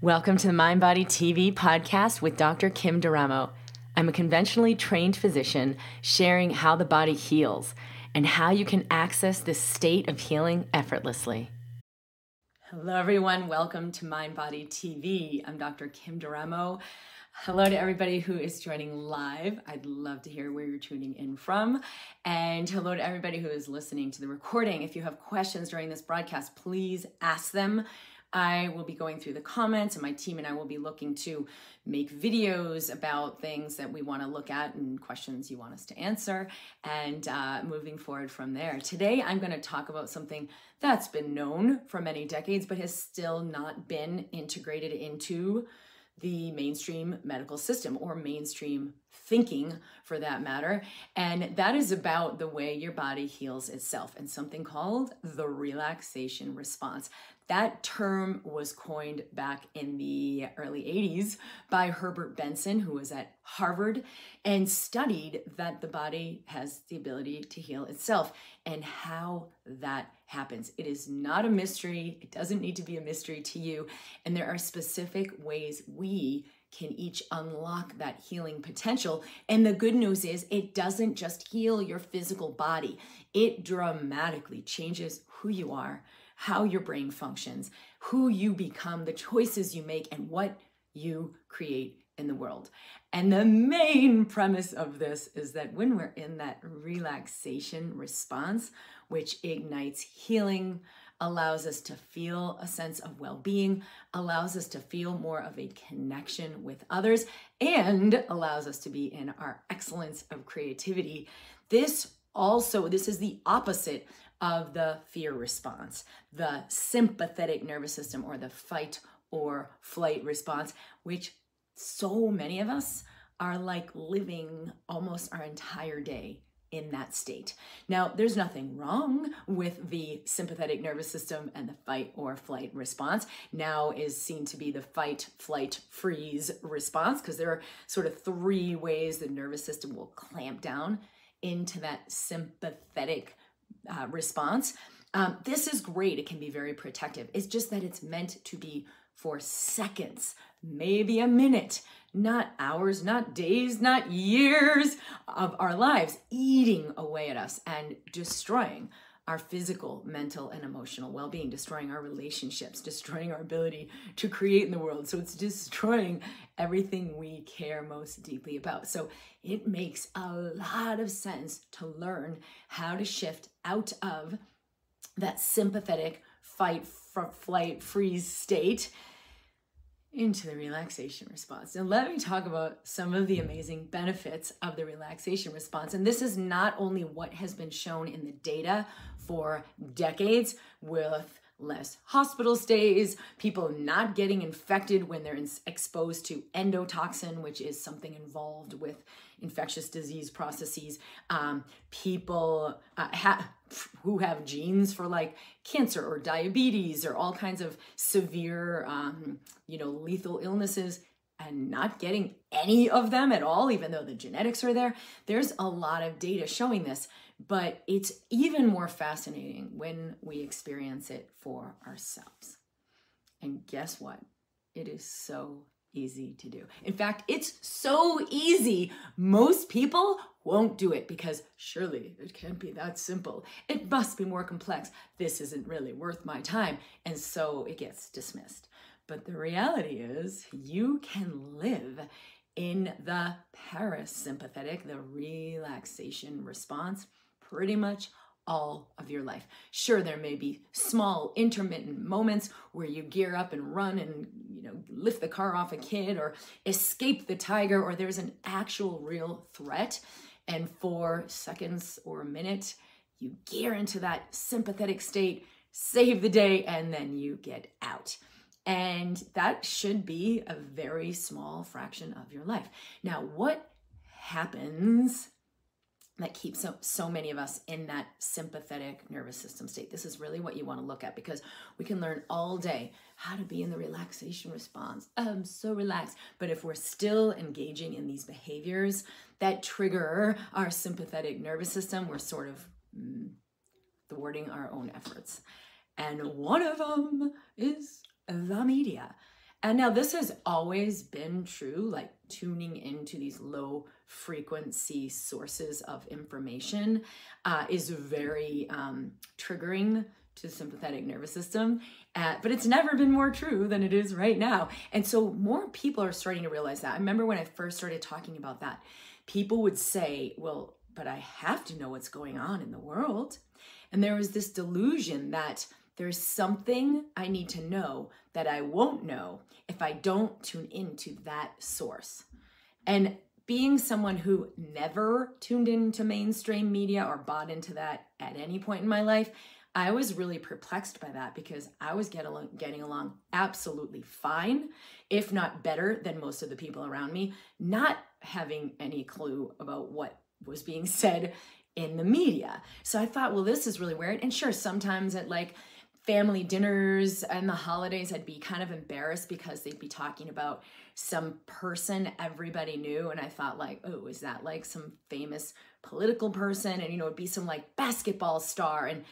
Welcome to the Mind Body TV podcast with Dr. Kim D'Eramo. I'm a conventionally trained physician sharing how the body heals and how you can access this state of healing effortlessly. Hello, everyone. Welcome to Mind Body TV. I'm Dr. Kim D'Eramo. Hello to everybody who is joining live. I'd love to hear where you're tuning in from. And hello to everybody who is listening to the recording. If you have questions during this broadcast, please ask them. I will be going through the comments, and my team and I will be looking to make videos about things that we want to look at and questions you want us to answer, and uh, moving forward from there. Today, I'm going to talk about something that's been known for many decades, but has still not been integrated into the mainstream medical system or mainstream thinking for that matter. And that is about the way your body heals itself and something called the relaxation response. That term was coined back in the early 80s by Herbert Benson, who was at Harvard and studied that the body has the ability to heal itself and how that happens. It is not a mystery, it doesn't need to be a mystery to you. And there are specific ways we can each unlock that healing potential. And the good news is, it doesn't just heal your physical body, it dramatically changes who you are, how your brain functions, who you become, the choices you make, and what you create in the world. And the main premise of this is that when we're in that relaxation response, which ignites healing, allows us to feel a sense of well being, allows us to feel more of a connection with others, and allows us to be in our excellence of creativity. This also, this is the opposite of the fear response, the sympathetic nervous system or the fight or flight response, which so many of us are like living almost our entire day in that state. Now, there's nothing wrong with the sympathetic nervous system and the fight or flight response. Now is seen to be the fight, flight, freeze response because there are sort of three ways the nervous system will clamp down into that sympathetic uh, response. Um, this is great. It can be very protective. It's just that it's meant to be for seconds, maybe a minute, not hours, not days, not years of our lives, eating away at us and destroying our physical, mental, and emotional well being, destroying our relationships, destroying our ability to create in the world. So it's destroying everything we care most deeply about. So it makes a lot of sense to learn how to shift out of that sympathetic fight, flight, freeze state into the relaxation response. Now, let me talk about some of the amazing benefits of the relaxation response. And this is not only what has been shown in the data for decades with less hospital stays, people not getting infected when they're exposed to endotoxin, which is something involved with infectious disease processes, um, people uh, who have genes for like cancer or diabetes or all kinds of severe, um, you know, lethal illnesses and not getting any of them at all, even though the genetics are there. There's a lot of data showing this, but it's even more fascinating when we experience it for ourselves. And guess what? It is so easy to do. In fact, it's so easy, most people won't do it because surely it can't be that simple. It must be more complex. This isn't really worth my time. And so it gets dismissed. But the reality is, you can live in the parasympathetic, the relaxation response, pretty much all of your life. Sure, there may be small intermittent moments where you gear up and run and you know lift the car off a kid or escape the tiger or there's an actual real threat and for seconds or a minute you gear into that sympathetic state, save the day and then you get out. And that should be a very small fraction of your life. Now, what happens that keeps so, so many of us in that sympathetic nervous system state. This is really what you want to look at because we can learn all day how to be in the relaxation response. I'm so relaxed. But if we're still engaging in these behaviors that trigger our sympathetic nervous system, we're sort of mm, thwarting our own efforts. And one of them is the media. And now this has always been true, like tuning into these low frequency sources of information uh, is very um, triggering to the sympathetic nervous system. Uh, but it's never been more true than it is right now. And so more people are starting to realize that. I remember when I first started talking about that, people would say, well, but I have to know what's going on in the world. And there was this delusion that there's something I need to know that I won't know if I don't tune into that source. And being someone who never tuned into mainstream media or bought into that at any point in my life, I was really perplexed by that because I was get along, getting along absolutely fine, if not better than most of the people around me, not having any clue about what was being said in the media. So I thought, well, this is really weird. And sure, sometimes at like family dinners and the holidays, I'd be kind of embarrassed because they'd be talking about some person everybody knew. And I thought, like, oh, is that like some famous political person? And, you know, it'd be some like basketball star. And,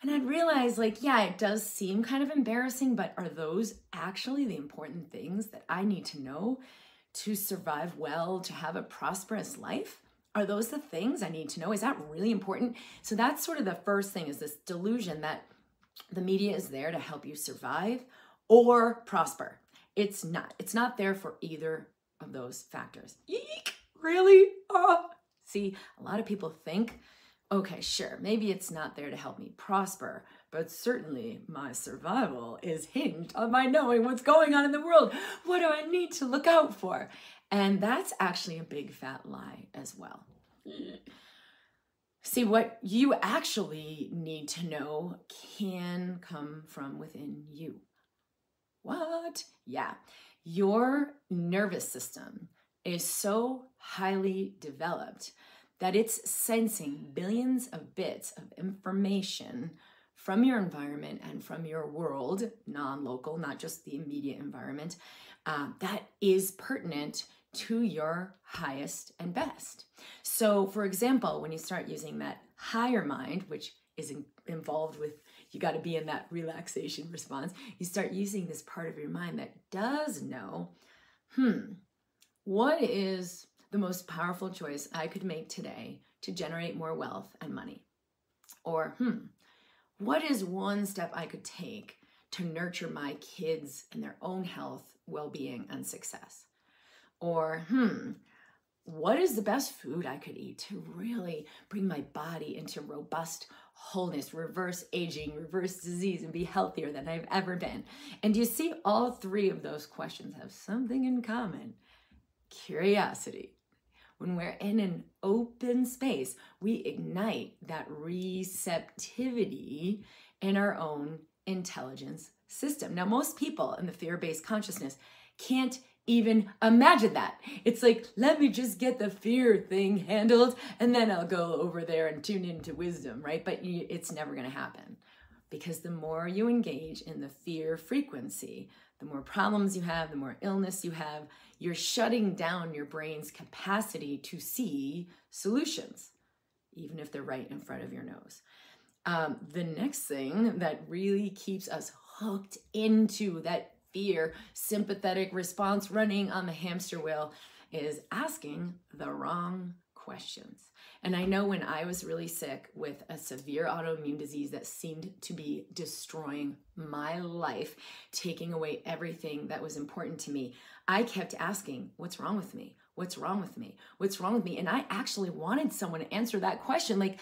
and I'd realize, like, yeah, it does seem kind of embarrassing, but are those actually the important things that I need to know to survive well, to have a prosperous life? Are those the things I need to know? Is that really important? So that's sort of the first thing is this delusion that the media is there to help you survive or prosper. It's not. It's not there for either of those factors. Eek, really? Oh. See, a lot of people think, okay, sure, maybe it's not there to help me prosper, but certainly my survival is hinged on my knowing what's going on in the world. What do I need to look out for? And that's actually a big fat lie as well. See, what you actually need to know can come from within you. What? Yeah. Your nervous system is so highly developed that it's sensing billions of bits of information from your environment and from your world, non local, not just the immediate environment, uh, that is pertinent to your highest and best. So, for example, when you start using that higher mind, which is in, involved with you got to be in that relaxation response, you start using this part of your mind that does know, hmm, what is the most powerful choice I could make today to generate more wealth and money? Or, hmm, what is one step I could take to nurture my kids and their own health, well being, and success? Or, hmm, what is the best food I could eat to really bring my body into robust wholeness, reverse aging, reverse disease, and be healthier than I've ever been? And you see, all three of those questions have something in common curiosity. When we're in an open space, we ignite that receptivity in our own intelligence system. Now, most people in the fear based consciousness can't even imagine that. It's like, let me just get the fear thing handled and then I'll go over there and tune into wisdom, right? But it's never going to happen because the more you engage in the fear frequency, the more problems you have, the more illness you have, you're shutting down your brain's capacity to see solutions, even if they're right in front of your nose. Um, the next thing that really keeps us hooked into that fear, sympathetic response running on the hamster wheel is asking the wrong questions. And I know when I was really sick with a severe autoimmune disease that seemed to be destroying my life, taking away everything that was important to me, I kept asking, What's wrong with me? What's wrong with me? What's wrong with me? And I actually wanted someone to answer that question. Like,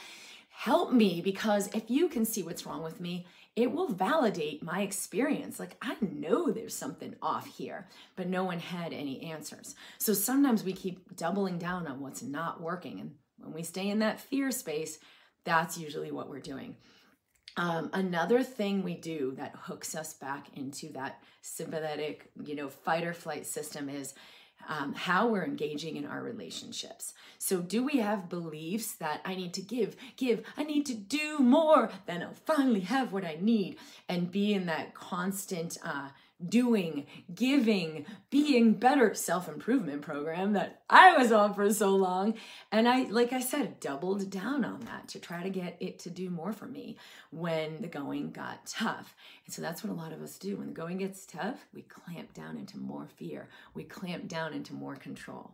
help me because if you can see what's wrong with me, it will validate my experience. Like, I know there's something off here, but no one had any answers. So sometimes we keep doubling down on what's not working. And when we stay in that fear space, that's usually what we're doing. Um, another thing we do that hooks us back into that sympathetic, you know, fight or flight system is um, how we're engaging in our relationships. So, do we have beliefs that I need to give, give, I need to do more, then I'll finally have what I need, and be in that constant uh, doing, giving, being better self improvement program that I was on for so long. And I, like I said, doubled down on that to try to get it to do more for me when the going got tough. And so that's what a lot of us do. When the going gets tough, we clamp down into more fear, we clamp down into more control.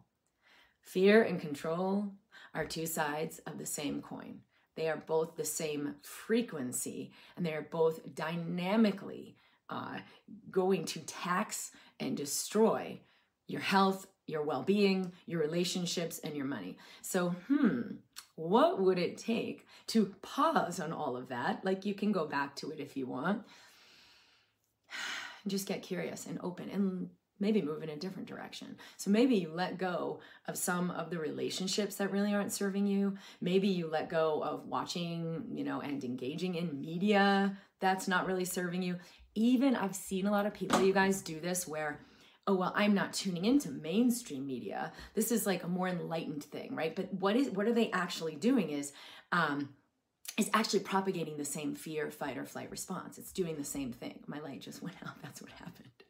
Fear and control are two sides of the same coin. They are both the same frequency and they are both dynamically uh, going to tax and destroy your health, your well being, your relationships, and your money. So, hmm, what would it take to pause on all of that? Like you can go back to it if you want. Just get curious and open and maybe move in a different direction. So maybe you let go of some of the relationships that really aren't serving you. Maybe you let go of watching, you know, and engaging in media that's not really serving you. Even I've seen a lot of people, you guys do this where oh well i'm not tuning into mainstream media. This is like a more enlightened thing right? But what is what are they actually doing is um is actually propagating the same fear fight or flight response. It's doing the same thing. My light just went out. That's what happened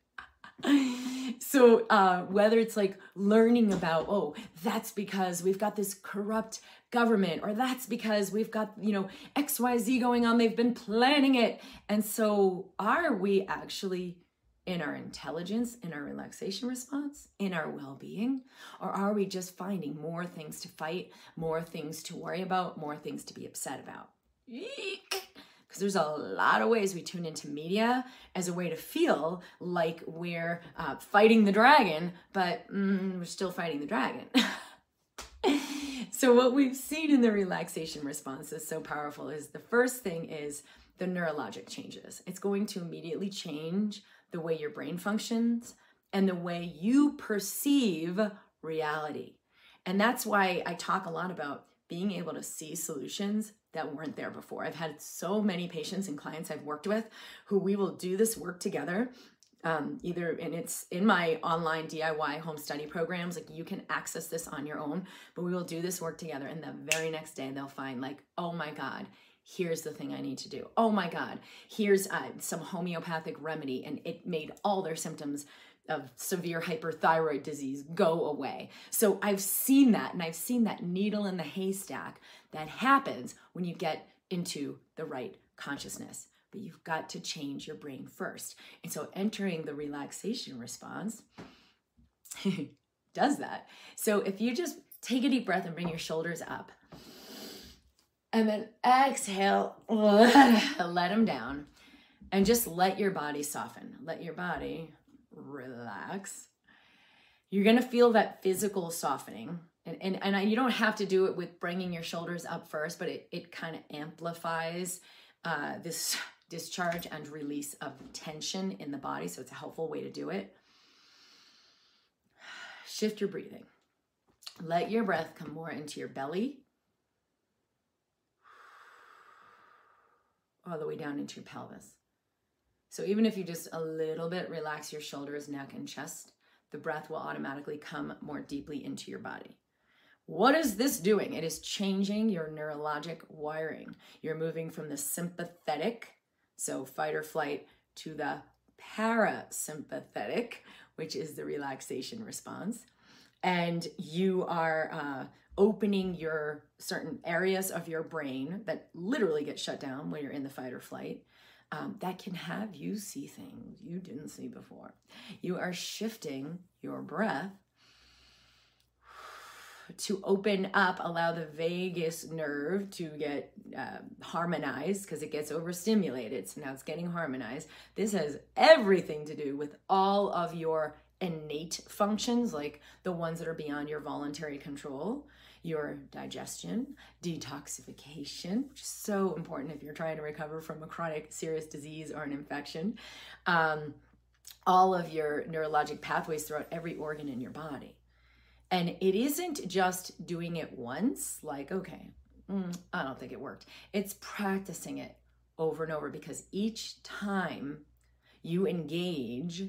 so uh, whether it's like learning about oh that's because we've got this corrupt government or that's because we've got you know xyz going on they've been planning it. And so are we actually in our intelligence in our relaxation response in our well-being? Or are we just finding more things to fight more things to worry about more things to be upset about? Eek because there's a lot of ways we tune into media as a way to feel like we're uh, fighting the dragon, but mm, we're still fighting the dragon. so, what we've seen in the relaxation response is so powerful is the first thing is the neurologic changes. It's going to immediately change the way your brain functions and the way you perceive reality. And that's why I talk a lot about being able to see solutions that weren't there before. I've had so many patients and clients I've worked with who we will do this work together. Um, either and it's in my online DIY home study programs, like you can access this on your own, but we will do this work together. And the very next day, they'll find, like, oh my God, here's the thing I need to do. Oh my God, here's uh, some homeopathic remedy, and it made all their symptoms of severe hyperthyroid disease go away. So I've seen that, and I've seen that needle in the haystack that happens when you get into the right consciousness. But you've got to change your brain first. And so entering the relaxation response does that. So if you just take a deep breath and bring your shoulders up, and then exhale, let them down, and just let your body soften. Let your body relax. You're gonna feel that physical softening. And, and, and you don't have to do it with bringing your shoulders up first, but it, it kind of amplifies uh, this discharge and release of tension in the body. So it's a helpful way to do it. Shift your breathing. Let your breath come more into your belly, all the way down into your pelvis. So even if you just a little bit relax your shoulders, neck, and chest, the breath will automatically come more deeply into your body. What is this doing? It is changing your neurologic wiring. You're moving from the sympathetic, so fight or flight, to the parasympathetic, which is the relaxation response. And you are uh, opening your certain areas of your brain that literally get shut down when you're in the fight or flight um, that can have you see things you didn't see before. You are shifting your breath to open up, allow the vagus nerve to get uh, harmonized because it gets overstimulated. So now it's getting harmonized. This has everything to do with all of your innate functions, like the ones that are beyond your voluntary control your digestion, detoxification, which is so important if you're trying to recover from a chronic serious disease or an infection. Um, all of your neurologic pathways throughout every organ in your body. And it isn't just doing it once, like, okay, mm, I don't think it worked. It's practicing it over and over because each time you engage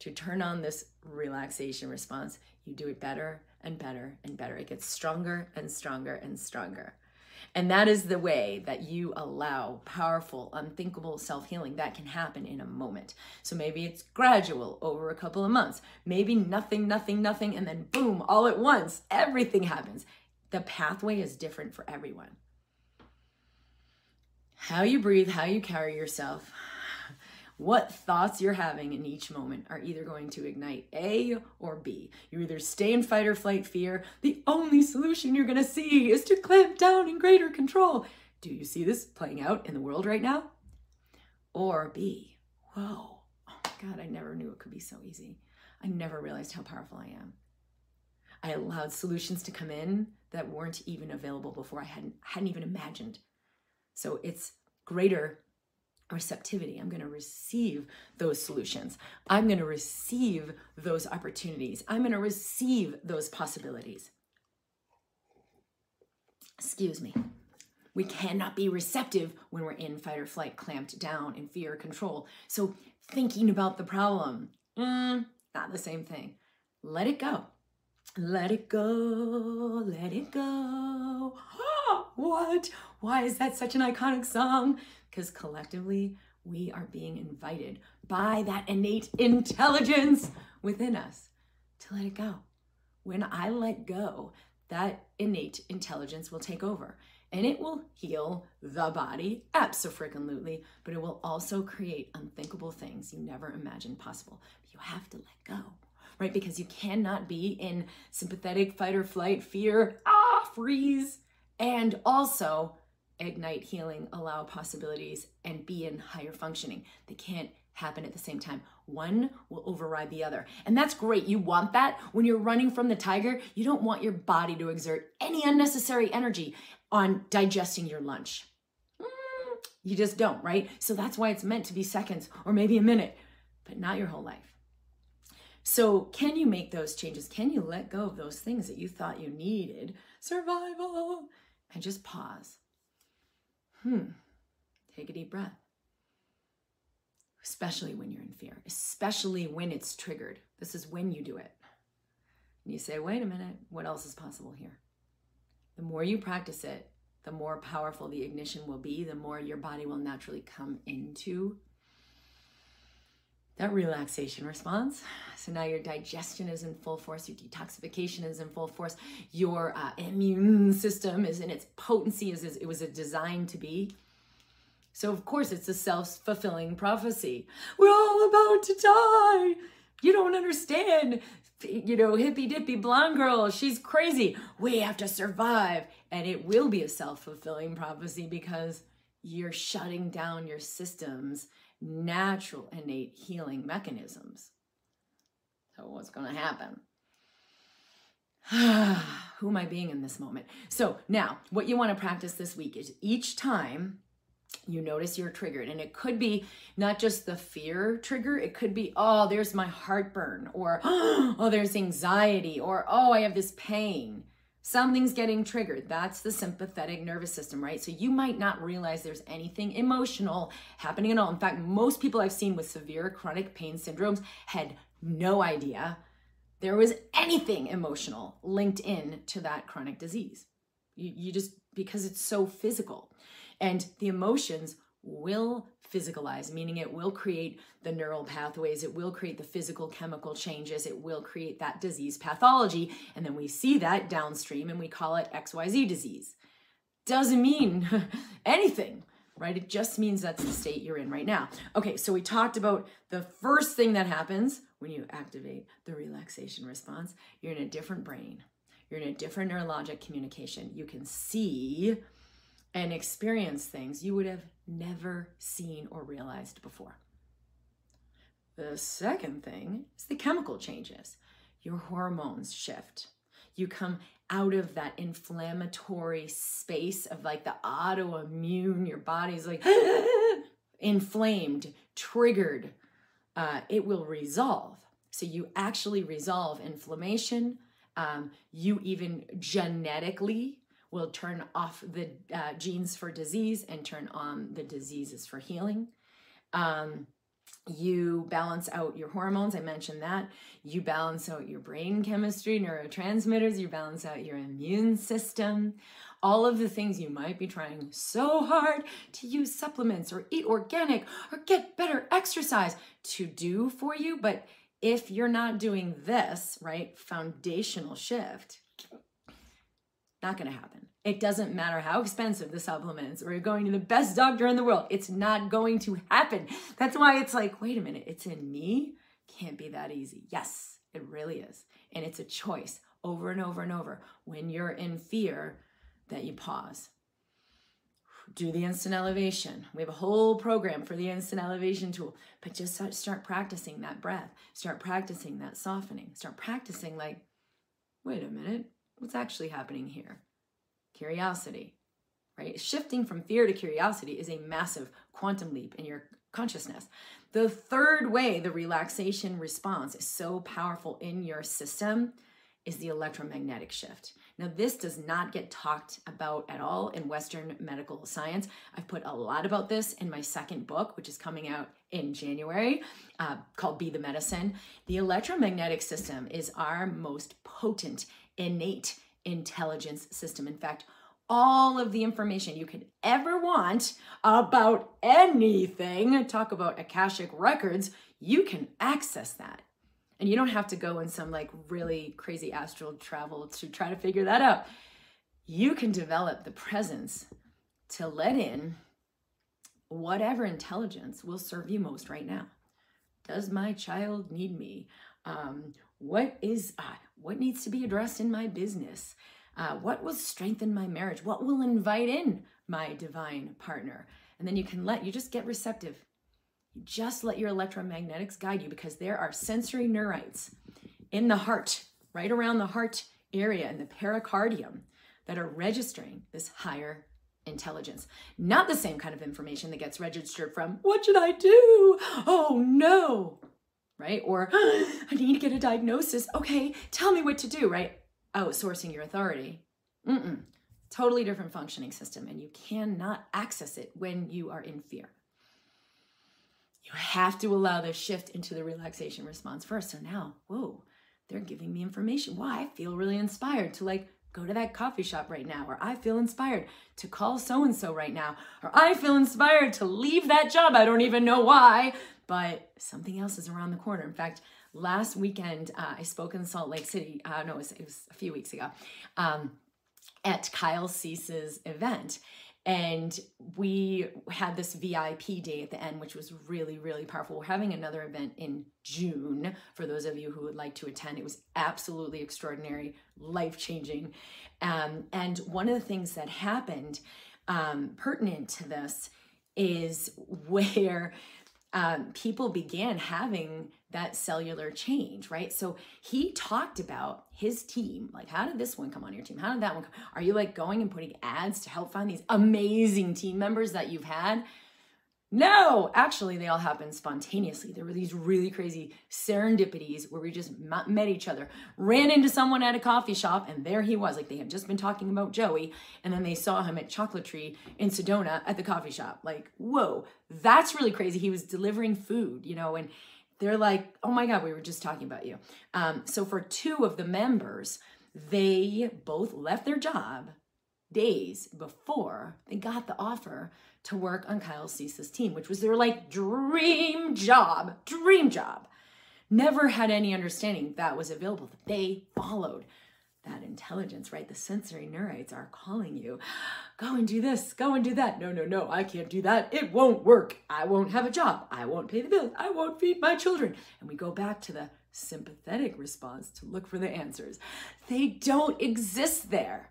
to turn on this relaxation response, you do it better and better and better. It gets stronger and stronger and stronger. And that is the way that you allow powerful, unthinkable self healing that can happen in a moment. So maybe it's gradual over a couple of months. Maybe nothing, nothing, nothing, and then boom, all at once, everything happens. The pathway is different for everyone. How you breathe, how you carry yourself, what thoughts you're having in each moment are either going to ignite A or B. You either stay in fight or flight fear. The only solution you're going to see is to clamp down in greater control. Do you see this playing out in the world right now? Or B, whoa, oh my God, I never knew it could be so easy. I never realized how powerful I am. I allowed solutions to come in that weren't even available before I hadn't hadn't even imagined. So it's greater receptivity. I'm going to receive those solutions. I'm going to receive those opportunities. I'm going to receive those possibilities. Excuse me. We cannot be receptive when we're in fight or flight, clamped down in fear or control. So, thinking about the problem, mm, not the same thing. Let it go. Let it go. Let it go. what? Why is that such an iconic song? because collectively we are being invited by that innate intelligence within us to let it go. When I let go, that innate intelligence will take over and it will heal the body, absolutely, but it will also create unthinkable things you never imagined possible. You have to let go, right? Because you cannot be in sympathetic fight or flight, fear, ah, freeze, and also ignite healing, allow possibilities, and be in higher functioning. They can't happen at the same time. One will override the other. And that's great. You want that. When you're running from the tiger, you don't want your body to exert any unnecessary energy on digesting your lunch. Mm, you just don't, right? So that's why it's meant to be seconds or maybe a minute, but not your whole life. So, can you make those changes? Can you let go of those things that you thought you needed? Survival. And just pause Hmm. Take a deep breath. Especially when you're in fear, especially when it's triggered. This is when you do it. And you say, wait a minute, what else is possible here? The more you practice it, the more powerful the ignition will be, the more your body will naturally come into that relaxation response. So now your digestion is in full force, your detoxification is in full force, your uh, immune system is in its potency as it was designed to be. So, of course, it's a self fulfilling prophecy. We're all about to die. You don't understand. You know, hippy dippy blonde girl, she's crazy. We have to survive. And it will be a self fulfilling prophecy because you're shutting down your systems natural innate healing mechanisms. So, what's going to happen? Who am I being in this moment? So, now what you want to practice this week is each time you notice you're triggered, and it could be not just the fear trigger, it could be, oh, there's my heartburn, or oh, there's anxiety, or oh, I have this pain something's getting triggered. That's the sympathetic nervous system, right? So you might not realize there's anything emotional happening at all. In fact, most people I've seen with severe chronic pain syndromes had no idea there was anything emotional linked in to that chronic disease. You, you just, because it's so physical. And the emotions will physicalize, meaning it will create the neural pathways, it will create the physical chemical changes, it will create that disease pathology. And then we see that downstream and we call it XYZ disease. Doesn't mean anything, right? It just means that's the state you're in right now. Okay, so we talked about the first thing that happens when you activate the relaxation response. You're in a different brain, you're in a different neurologic communication. You can see and experience things you would have never seen or realized before. The second thing is the chemical changes. Your hormones shift. You come out of that inflammatory space of like the autoimmune, your body's like inflamed, triggered. Uh, it will resolve. So you actually resolve inflammation. Um, you even genetically will turn off the uh, genes for disease and turn on the diseases for healing. Um, you balance out your hormones i mentioned that you balance out your brain chemistry neurotransmitters you balance out your immune system all of the things you might be trying so hard to use supplements or eat organic or get better exercise to do for you but if you're not doing this right foundational shift not going to happen it doesn't matter how expensive the supplements or you're going to the best doctor in the world. It's not going to happen. That's why it's like, wait a minute, it's in me? Can't be that easy. Yes, it really is. And it's a choice over and over and over. When you're in fear, that you pause. Do the instant elevation. We have a whole program for the instant elevation tool, but just start practicing that breath. Start practicing that softening. Start practicing, like, wait a minute, what's actually happening here? curiosity, right? Shifting from fear to curiosity is a massive quantum leap in your consciousness. The third way the relaxation response is so powerful in your system is the electromagnetic shift. Now, this does not get talked about at all in Western medical science. I've put a lot about this in my second book, which is coming out in January, uh, called Be the Medicine. The electromagnetic system is our most potent, innate intelligence system. In fact, all of the information you could ever want about anything, talk about Akashic records, you can access that. And you don't have to go in some like really crazy astral travel to try to figure that out. You can develop the presence to let in whatever intelligence will serve you most right now. Does my child need me? Um, what is uh, what needs to be addressed in my business? Uh, what will strengthen my marriage? What will invite in my divine partner? And then you can let you just get receptive. You just let your electromagnetics guide you because there are sensory neurites in the heart, right around the heart area in the pericardium that are registering this higher intelligence. Not the same kind of information that gets registered from, what should I do? Oh no, right? Or I need to get a diagnosis. Okay, tell me what to do, right? Outsourcing your authority. Mm-mm. Totally different functioning system, and you cannot access it when you are in fear. You have to allow the shift into the relaxation response first. So now, whoa, they're giving me information. Why? I feel really inspired to like go to that coffee shop right now, or I feel inspired to call so and so right now, or I feel inspired to leave that job. I don't even know why, but something else is around the corner. In fact, last weekend uh, I spoke in Salt Lake City. Uh, no, it was, it was a few weeks ago um, at Kyle Cease's event. And we had this VIP day at the end, which was really, really powerful. We're having another event in June for those of you who would like to attend. It was absolutely extraordinary, life changing. Um, and one of the things that happened um, pertinent to this is where um, people began having that cellular change, right? So he talked about his team. Like, how did this one come on your team? How did that one come? Are you like going and putting ads to help find these amazing team members that you've had? No, actually, they all happened spontaneously. There were these really crazy serendipities where we just met each other, ran into someone at a coffee shop, and there he was. Like they had just been talking about Joey, and then they saw him at Chocolate Tree in Sedona at the coffee shop. Like, whoa, that's really crazy. He was delivering food, you know, and they're like, oh my God, we were just talking about you. Um, so for two of the members, they both left their job days before they got the offer to work on Kyle Cease's team, which was their like dream job, dream job. Never had any understanding that was available. They followed that intelligence, right? The sensory neurites are calling you, go and do this, go and do that. No, no, no, I can't do that. It won't work. I won't have a job. I won't pay the bills. I won't feed my children. And we go back to the sympathetic response to look for the answers. They don't exist there.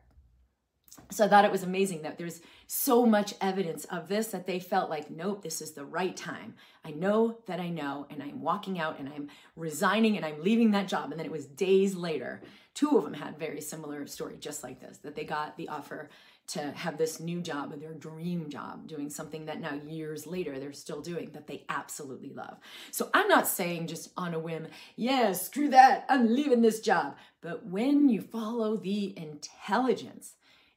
So I thought it was amazing that there's so much evidence of this that they felt like, nope, this is the right time. I know that I know, and I'm walking out and I'm resigning and I'm leaving that job. And then it was days later, two of them had very similar story, just like this, that they got the offer to have this new job, their dream job, doing something that now years later they're still doing that they absolutely love. So I'm not saying just on a whim, yeah, screw that, I'm leaving this job. But when you follow the intelligence,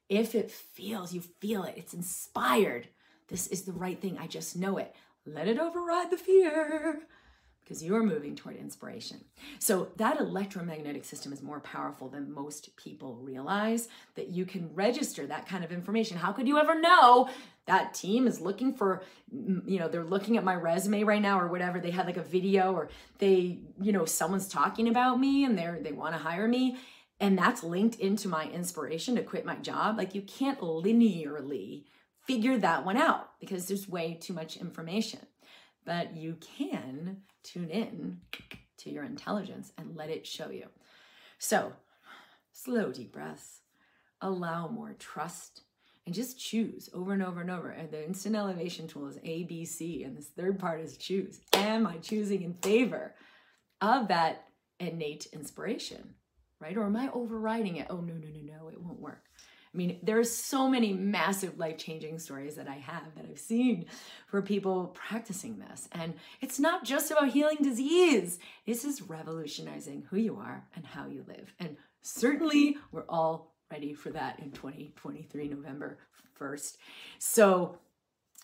if it feels, you feel it, it's inspired, this is the right thing, I just know it. let it override the fear because you are moving toward inspiration. So, that electromagnetic system is more powerful than most people realize that you can register that kind of information. How could you ever know that team is looking for, you know, they're looking at my resume right now or whatever? They had like a video or they, you know, someone's talking about me and they're, they want to hire me. And that's linked into my inspiration to quit my job. Like, you can't linearly figure that one out because there's way too much information. But you can tune in to your intelligence and let it show you. So, slow deep breaths, allow more trust, and just choose over and over and over. And the instant elevation tool is A, B, C, and this third part is choose. Am I choosing in favor of that innate inspiration, right? Or am I overriding it? Oh, no, no, no, no, it won't work. I mean, there's so many massive life changing stories that I have that I've seen for people practicing this. And it's not just about healing disease, this is revolutionizing who you are and how you live. And certainly, we're all ready for that in 2023, November 1st. So,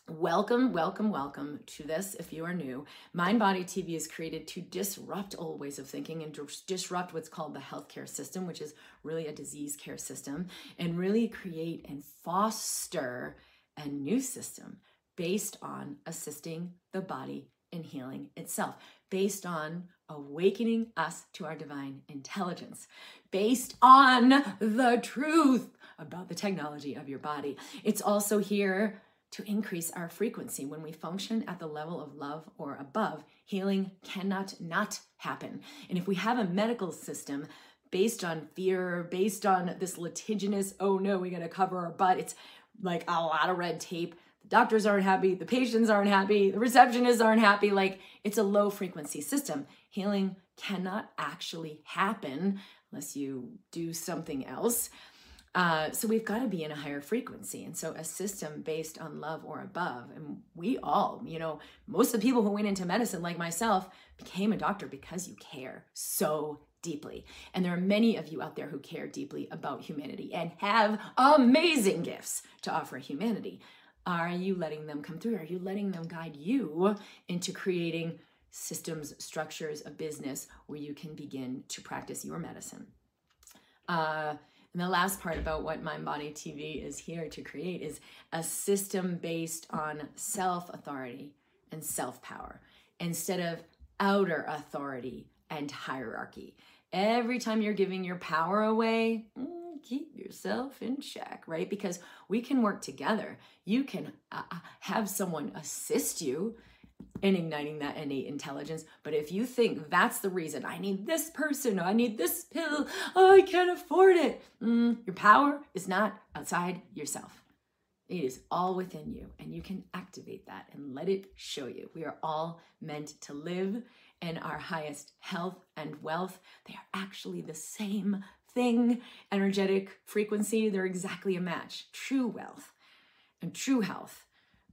Welcome, welcome, welcome to this if you are new. Mind Body TV is created to disrupt old ways of thinking and disrupt what's called the healthcare system, which is really a disease care system, and really create and foster a new system based on assisting the body in healing itself, based on awakening us to our divine intelligence, based on the truth about the technology of your body. It's also here to increase our frequency. When we function at the level of love or above, healing cannot not happen. And if we have a medical system based on fear, based on this litigious, oh no, we gotta cover our butt, it's like a lot of red tape. The doctors aren't happy, the patients aren't happy, the receptionists aren't happy. Like it's a low frequency system. Healing cannot actually happen unless you do something else. Uh, so we've got to be in a higher frequency. And so a system based on love or above, and we all, you know, most of the people who went into medicine, like myself, became a doctor because you care so deeply. And there are many of you out there who care deeply about humanity and have amazing gifts to offer humanity. Are you letting them come through? Are you letting them guide you into creating systems, structures, a business where you can begin to practice your medicine? Uh, and the last part about what Mind Body TV is here to create is a system based on self authority and self power instead of outer authority and hierarchy. Every time you're giving your power away, mm, keep yourself in check, right? Because we can work together. You can uh, uh have someone assist you in igniting that innate intelligence. But if you think that's the reason, I need this person, I need this pill, oh, I can't afford it, mm, your power is not outside yourself. It is all within you, and you can activate that and let it show you. We are all meant to live in our highest health and wealth. They are actually the same thing. Energetic frequency, they're exactly a match. True wealth and true health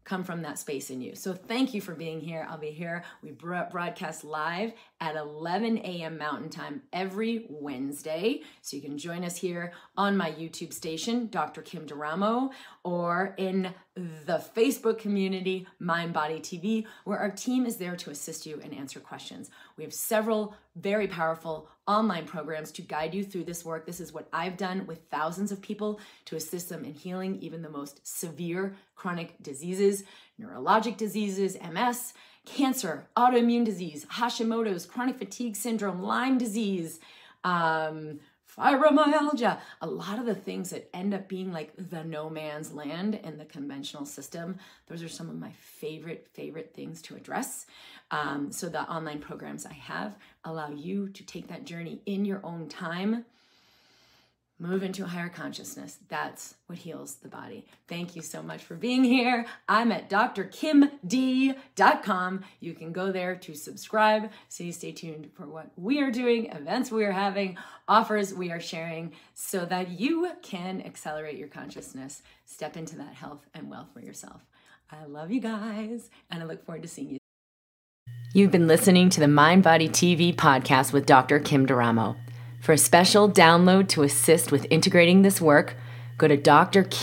come from that space in you. So thank you for being here. I'll be here. We broadcast live at 11 a.m. Mountain Time every Wednesday. So you can join us here on my YouTube station, Dr. Kim D'Eramo, or in the Facebook community, Mind Body TV, where our team is there to assist you and answer questions. We have several very powerful online programs to guide you through this work. This is what I've done with thousands of people to assist them in healing even the most severe chronic diseases, neurologic diseases, MS, cancer, autoimmune disease, Hashimoto's, chronic fatigue syndrome, Lyme disease. Um, fibromyalgia, a lot of the things that end up being like the no man's land in the conventional system, those are some of my favorite, favorite things to address. Um, so the online programs I have allow you to take that journey in your own time move into a higher consciousness. That's what heals the body. Thank you so much for being here. I'm at drkimd.com. You can go there to subscribe. So you stay tuned for what we are doing, events we are having, offers we are sharing, so that you can accelerate your consciousness, step into that health and wealth for yourself. I love you guys, and I look forward to seeing you. You've been listening to the Mind Body TV podcast with Dr. Kim D'Eramo. For a special download to assist with integrating this work, go to drkimd.com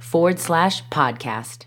forward slash podcast.